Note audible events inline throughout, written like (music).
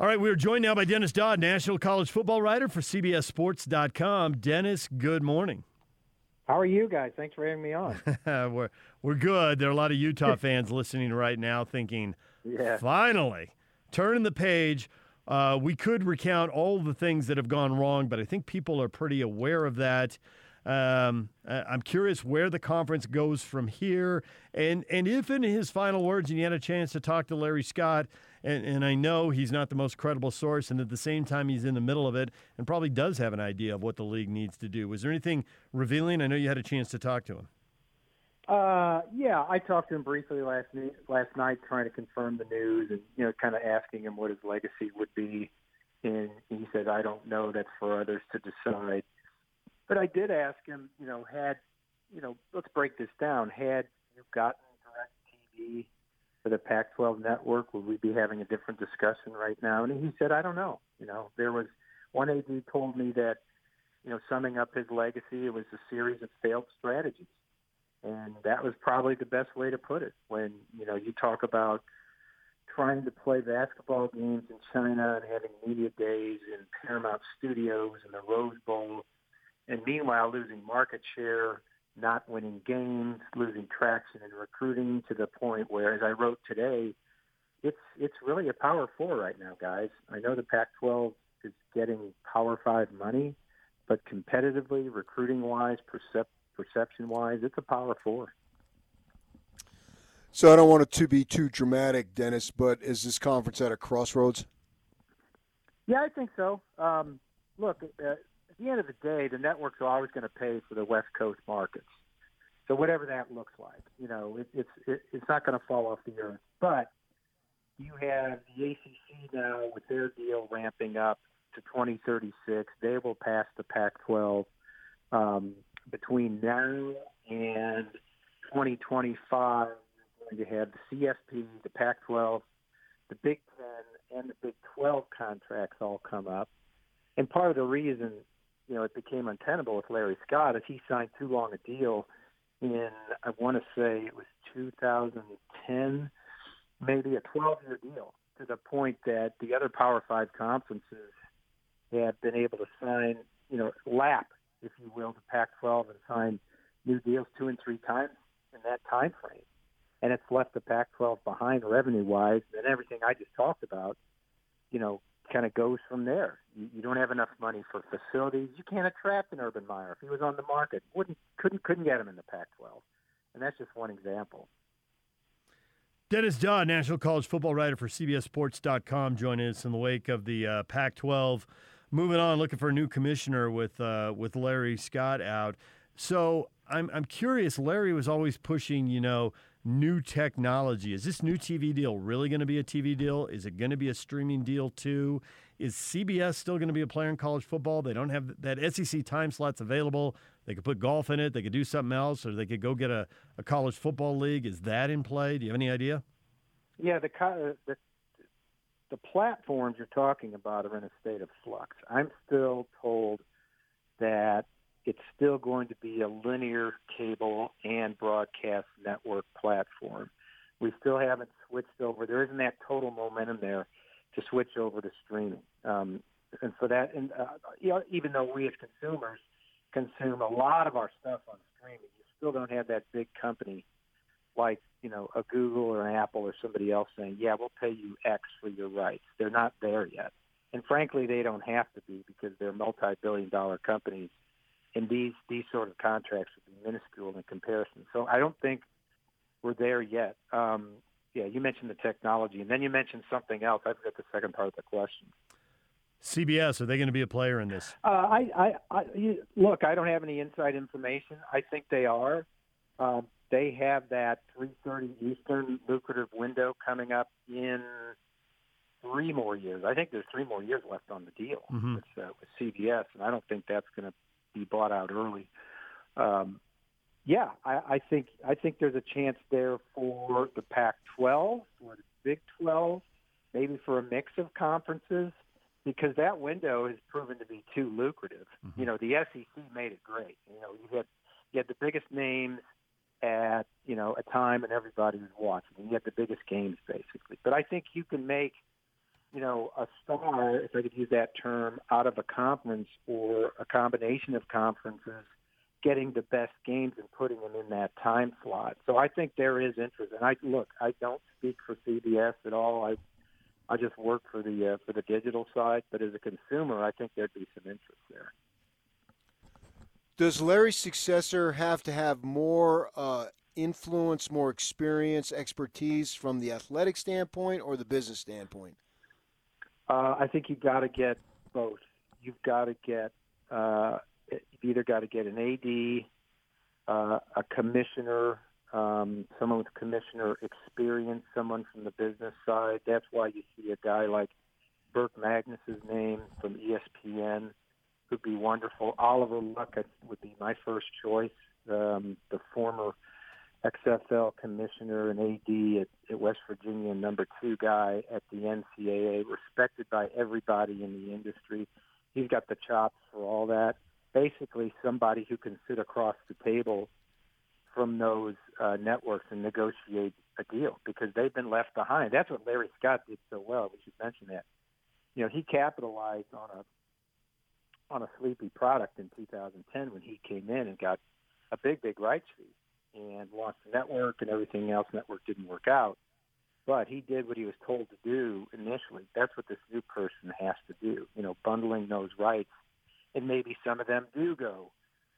All right, we are joined now by Dennis Dodd, national college football writer for CBSSports.com. Dennis, good morning. How are you guys? Thanks for having me on. (laughs) we're we're good. There are a lot of Utah (laughs) fans listening right now, thinking, yeah. finally, turning the page. Uh, we could recount all the things that have gone wrong, but I think people are pretty aware of that. Um, I'm curious where the conference goes from here, and and if in his final words, and you had a chance to talk to Larry Scott, and, and I know he's not the most credible source, and at the same time he's in the middle of it, and probably does have an idea of what the league needs to do. Was there anything revealing? I know you had a chance to talk to him. Uh, yeah, I talked to him briefly last night, last night, trying to confirm the news, and you know, kind of asking him what his legacy would be. And he said, "I don't know. That's for others to decide." But I did ask him, you know, had you know, let's break this down. Had you gotten direct TV for the Pac-12 network, would we be having a different discussion right now? And he said, "I don't know. You know, there was one AD told me that, you know, summing up his legacy, it was a series of failed strategies." And that was probably the best way to put it. When, you know, you talk about trying to play basketball games in China and having media days in Paramount Studios and the Rose Bowl, and meanwhile losing market share, not winning games, losing traction in recruiting to the point where, as I wrote today, it's it's really a Power Four right now, guys. I know the Pac-12 is getting Power Five money, but competitively, recruiting wise, percep- perception wise, it's a power four. So I don't want it to be too dramatic, Dennis, but is this conference at a crossroads? Yeah, I think so. Um, look, uh, the end of the day, the networks are always going to pay for the West Coast markets. So whatever that looks like, you know, it, it's it, it's not going to fall off the earth. But you have the ACC now with their deal ramping up to 2036. They will pass the Pac-12. Um, between now and 2025, we're going to have the CFP, the Pac-12, the Big Ten, and the Big 12 contracts all come up. And part of the reason, you know, it became untenable with Larry Scott is he signed too long a deal in, I want to say it was 2010, maybe a 12-year deal, to the point that the other Power Five conferences have been able to sign, you know, lap if you will, to Pac-12 and sign new deals two and three times in that time frame. And it's left the Pac-12 behind revenue-wise, and everything I just talked about, you know, kind of goes from there. You, you don't have enough money for facilities. You can't attract an Urban Meyer if he was on the market. Wouldn't couldn't couldn't get him in the Pac-12, and that's just one example. Dennis Dodd, National College Football writer for CBSSports.com, joining us in the wake of the uh, Pac-12 moving on, looking for a new commissioner with uh, with Larry Scott out. So I'm I'm curious. Larry was always pushing, you know, new technology. Is this new TV deal really going to be a TV deal? Is it going to be a streaming deal too? Is CBS still going to be a player in college football? They don't have that SEC time slots available. They could put golf in it. They could do something else, or they could go get a, a college football league. Is that in play? Do you have any idea? Yeah, the uh, the the platforms you're talking about are in a state of flux. I'm still told that it's still going to be a linear cable and broadcast network platform. We still haven't switched over. There isn't that total momentum there to switch over to streaming. Um, and so that, and uh, you know, even though we as consumers consume a lot of our stuff on streaming, you still don't have that big company like you know a Google or an Apple or somebody else saying, "Yeah, we'll pay you X for your rights." They're not there yet, and frankly, they don't have to be because they're multi-billion-dollar companies, and these these sort of contracts would be minuscule in comparison. So I don't think we're there yet. Um, yeah, you mentioned the technology, and then you mentioned something else. I forgot the second part of the question. CBS, are they going to be a player in this? Uh, I, I, I, look, I don't have any inside information. I think they are. Um, they have that 3:30 Eastern lucrative window coming up in three more years. I think there's three more years left on the deal mm-hmm. with, uh, with CBS, and I don't think that's going to be bought out early. Um, yeah, I, I think I think there's a chance there for the Pac-12 or the Big 12, maybe for a mix of conferences, because that window has proven to be too lucrative. Mm-hmm. You know, the SEC made it great. You know, you had you had the biggest names at you know a time when everybody was watching. You had the biggest games basically. But I think you can make you know, a star, if I could use that term, out of a conference or a combination of conferences, getting the best games and putting them in that time slot. So I think there is interest. And I look, I don't speak for CBS at all. I I just work for the uh, for the digital side, but as a consumer, I think there'd be some interest there. Does Larry's successor have to have more uh, influence, more experience, expertise from the athletic standpoint or the business standpoint? Uh, I think you've got to get both. You've got to get uh, you've either got to get an AD, uh, a commissioner, um, someone with commissioner experience, someone from the business side. That's why you see a guy like Burke Magnus's name from ESPN would be wonderful. Oliver Luck would be my first choice. Um, the former XFL commissioner and AD at, at West Virginia, number two guy at the NCAA, respected by everybody in the industry. He's got the chops for all that. Basically, somebody who can sit across the table from those uh, networks and negotiate a deal because they've been left behind. That's what Larry Scott did so well. We should mention that. You know, he capitalized on a on a sleepy product in 2010 when he came in and got a big, big rights fee and launched the network and everything else. Network didn't work out, but he did what he was told to do initially. That's what this new person has to do. You know, bundling those rights, and maybe some of them do go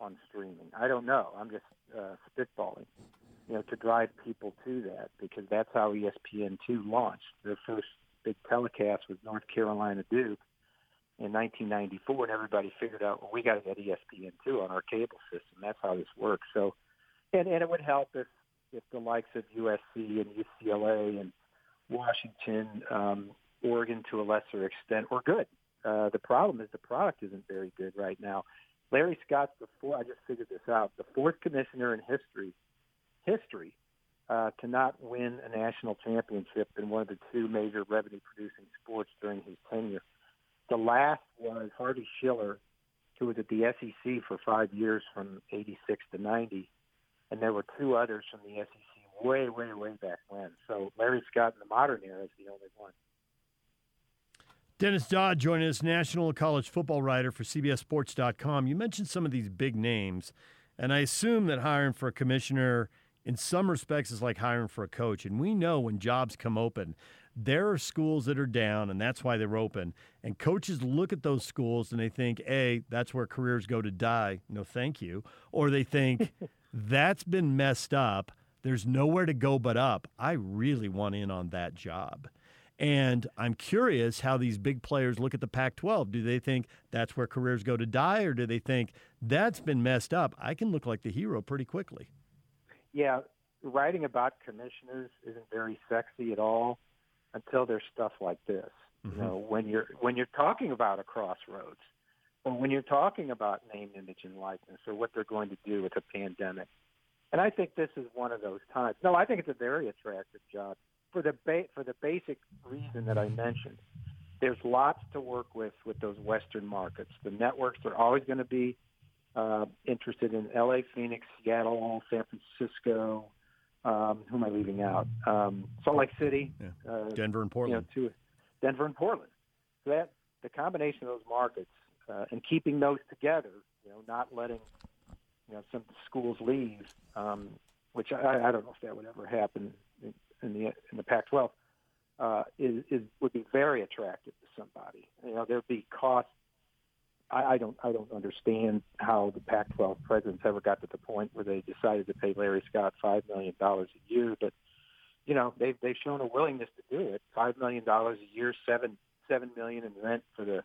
on streaming. I don't know. I'm just uh, spitballing. You know, to drive people to that because that's how ESPN2 launched. Their first big telecast was North Carolina Duke in 1994, and everybody figured out, well, we got to get ESPN2 on our cable system. That's how this works. So and and it would help if if the likes of USC and UCLA and Washington, um, Oregon to a lesser extent, were good. Uh, the problem is the product isn't very good right now. Larry Scott's the fourth. I just figured this out. The fourth commissioner in history, history, uh, to not win a national championship in one of the two major revenue-producing sports during his tenure. The last was Harvey Schiller, who was at the SEC for five years from '86 to '90 and there were two others from the SEC way, way, way back when. So Larry Scott in the modern era is the only one. Dennis Dodd joining us, national college football writer for CBSSports.com. You mentioned some of these big names, and I assume that hiring for a commissioner in some respects is like hiring for a coach. And we know when jobs come open, there are schools that are down, and that's why they're open. And coaches look at those schools and they think, A, that's where careers go to die. No, thank you. Or they think, (laughs) that's been messed up. There's nowhere to go but up. I really want in on that job. And I'm curious how these big players look at the Pac 12. Do they think that's where careers go to die, or do they think that's been messed up? I can look like the hero pretty quickly. Yeah, writing about commissioners isn't very sexy at all until there's stuff like this. Mm-hmm. You know, when you're when you're talking about a crossroads, or when you're talking about name, image, and likeness, or what they're going to do with a pandemic. And I think this is one of those times. No, I think it's a very attractive job for the ba- for the basic reason that I mentioned. There's lots to work with with those Western markets. The networks are always going to be uh, interested in L.A., Phoenix, Seattle, San Francisco. Um, who am I leaving out? Um, Salt Lake City, yeah. uh, Denver, and Portland. You know, Denver and Portland. So that the combination of those markets uh, and keeping those together, you know, not letting you know some schools leave, um, which I, I don't know if that would ever happen in, the in the Pac-12, uh, is, is would be very attractive to somebody. You know, there'd be costs. I, I don't I don't understand how the Pac-12 presidents ever got to the point where they decided to pay Larry Scott five million dollars a year, but you know they've they've shown a willingness to do it. Five million dollars a year, seven seven million in rent for the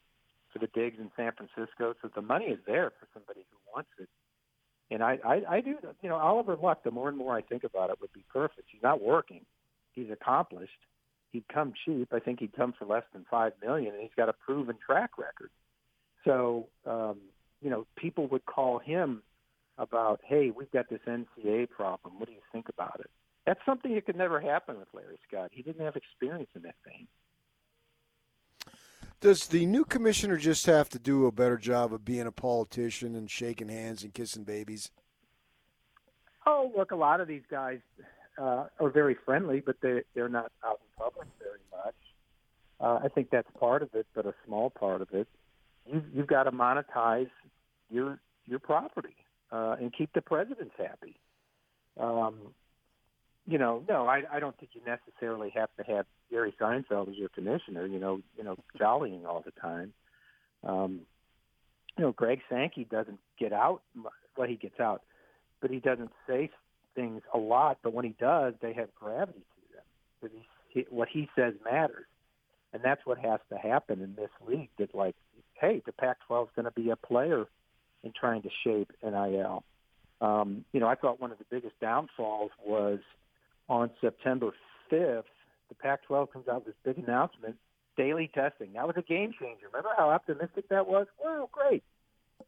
for the digs in San Francisco. So the money is there for somebody who wants it. And I, I, I do, you know, Oliver Luck, the more and more I think about it, would be perfect. He's not working. He's accomplished. He'd come cheap. I think he'd come for less than five million, and he's got a proven track record. So, um, you know, people would call him about, hey, we've got this NCAA problem. What do you think about it? That's something that could never happen with Larry Scott. He didn't have experience in that vein. Does the new commissioner just have to do a better job of being a politician and shaking hands and kissing babies? Oh, look, a lot of these guys uh, are very friendly, but they they're not out in public very much. Uh, I think that's part of it, but a small part of it. You've, you've got to monetize your your property uh, and keep the presidents happy. Um, you know, no, I, I don't think you necessarily have to have Gary Seinfeld as your commissioner. You know, you know, jollying all the time. Um, you know, Greg Sankey doesn't get out. Well, he gets out, but he doesn't say things a lot. But when he does, they have gravity to them because he, what he says matters, and that's what has to happen in this league. That like, hey, the Pac-12 is going to be a player in trying to shape NIL. Um, you know, I thought one of the biggest downfalls was on September 5th. The Pac-12 comes out with this big announcement: daily testing. That was a game changer. Remember how optimistic that was? Well, great.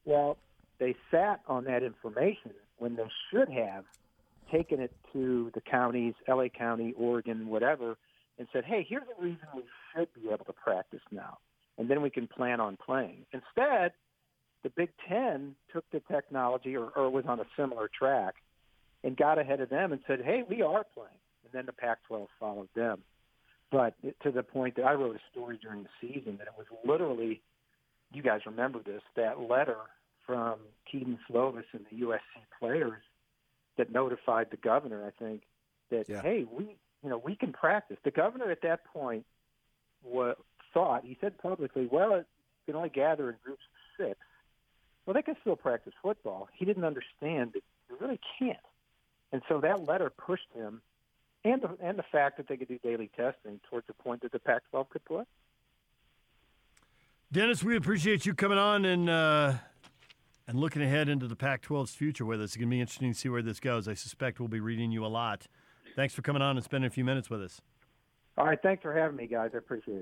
Well, they sat on that information when they should have taken it to the counties, LA County, Oregon, whatever, and said, hey, here's the reason we should be able to practice now. And then we can plan on playing. Instead, the Big Ten took the technology or, or was on a similar track and got ahead of them and said, hey, we are playing. And then the Pac 12 followed them. But to the point that I wrote a story during the season that it was literally, you guys remember this, that letter from Kedon Slovis and the USC players that notified the governor, I think, that yeah. hey, we you know we can practice. The governor at that point what thought he said publicly, well, it can only gather in groups of six. Well, they can still practice football. He didn't understand that you really can't, and so that letter pushed him, and the, and the fact that they could do daily testing towards the point that the Pac-12 could play. Dennis, we appreciate you coming on and. Uh and looking ahead into the Pac 12's future with us. It's going to be interesting to see where this goes. I suspect we'll be reading you a lot. Thanks for coming on and spending a few minutes with us. All right. Thanks for having me, guys. I appreciate it.